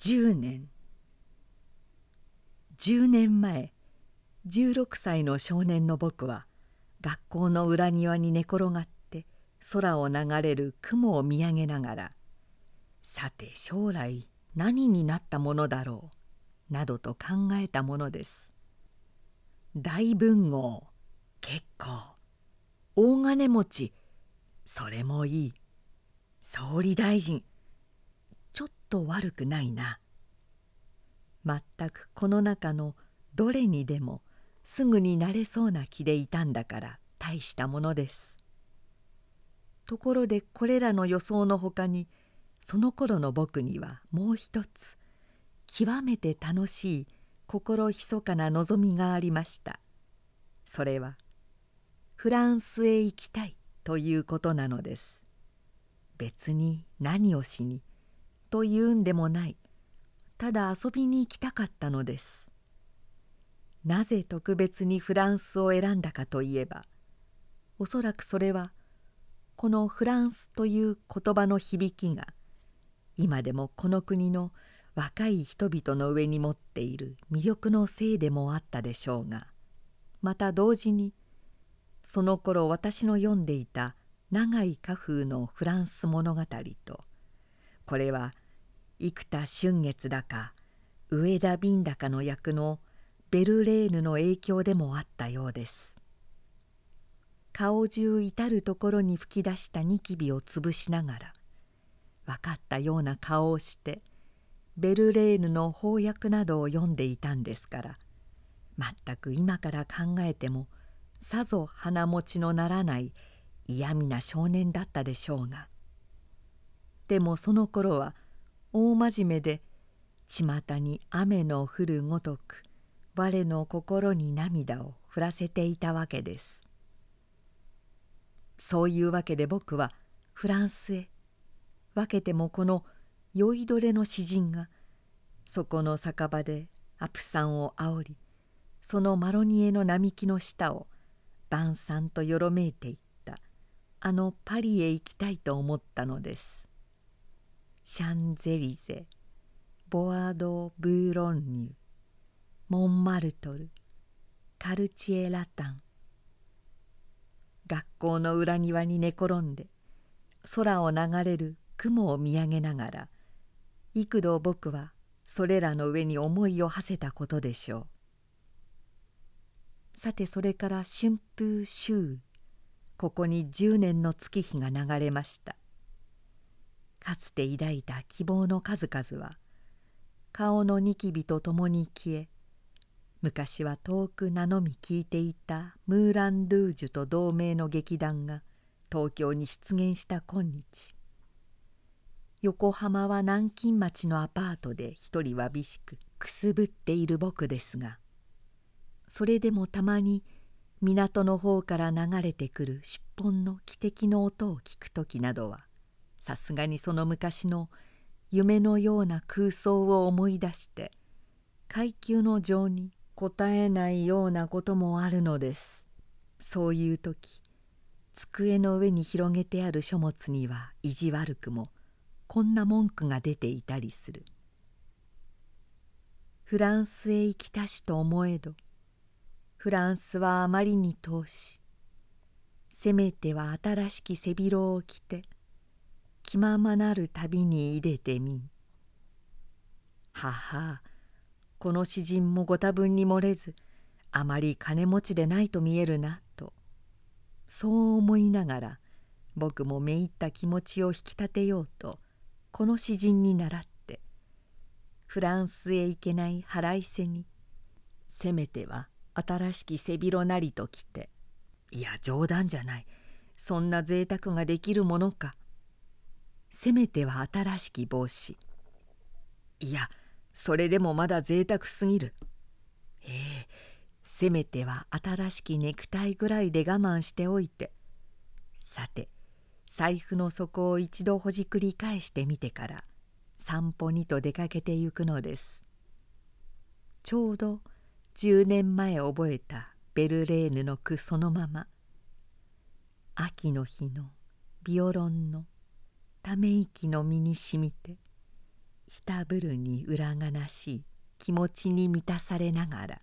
10年10年前16歳の少年の僕は学校の裏庭に寝転がって空を流れる雲を見上げながらさて将来何になったものだろうなどと考えたものです。大文豪結構大金持ちそれもいい総理大臣と悪くないな全くこの中のどれにでもすぐになれそうな気でいたんだから大したものです。ところでこれらの予想のほかにその頃の僕にはもう一つ極めて楽しい心ひそかな望みがありました。それはフランスへ行きたいということなのです。別に何をしにというんでもないただ遊びに行きたかったのです。なぜ特別にフランスを選んだかといえばおそらくそれはこのフランスという言葉の響きが今でもこの国の若い人々の上に持っている魅力のせいでもあったでしょうがまた同時にその頃私の読んでいた長い家風のフランス物語とこれは生田春月だか上田瓶だかの役のベルレーヌの影響でもあったようです。顔中至る所に吹き出したニキビを潰しながら分かったような顔をしてベルレーヌの翻訳などを読んでいたんですから全く今から考えてもさぞ鼻持ちのならない嫌味な少年だったでしょうがでもその頃は大真面目で巷に雨の降るごとく我の心に涙を降らせていたわけです。そういうわけで僕はフランスへ分けてもこの酔いどれの詩人がそこの酒場でアプさんをあおりそのマロニエの並木の下を晩餐とよろめいていったあのパリへ行きたいと思ったのです。シャンゼリゼボワド・ブーロンニュモンマルトルカルチエ・ラタン。学校の裏庭に寝転んで空を流れる雲を見上げながら幾度僕はそれらの上に思いを馳せたことでしょう。さてそれから春風秋ここに10年の月日が流れました。かつて抱いた希望の数々は顔のニキビとともに消え昔は遠く名のみ聞いていたムーラン・ドゥージュと同盟の劇団が東京に出現した今日。横浜は南京町のアパートで一人わびしくくすぶっている僕ですがそれでもたまに港の方から流れてくる出本の汽笛の音を聞く時などはさすがにその昔の夢のような空想を思い出して階級の情に答えないようなこともあるのです。そういう時机の上に広げてある書物には意地悪くもこんな文句が出ていたりする「フランスへ行きたしと思えどフランスはあまりに遠しせめては新しき背広を着て気ままなる旅に入れてみん」ははこの詩人もご多分に漏れずあまり金持ちでないと見えるなと。そう思いながら僕もめいった気持ちを引き立てようと。この詩人に倣ってフランスへ行けない腹いせにせめては新しき背広なりと来ていや冗談じゃない。そんな贅沢ができるものかせめては新しき帽子いやそれでもまだ贅沢すぎる。ええせめては新しきネクタイぐらいで我慢しておいて。さて財布の底を一度ほじくり返してみてから散歩にと出かけてゆくのです。ちょうど10年前覚えたベルレーヌの句そのまま秋の日のビオロンのため息の身にしみてひたぶるに裏がなしい気持ちに満たされながら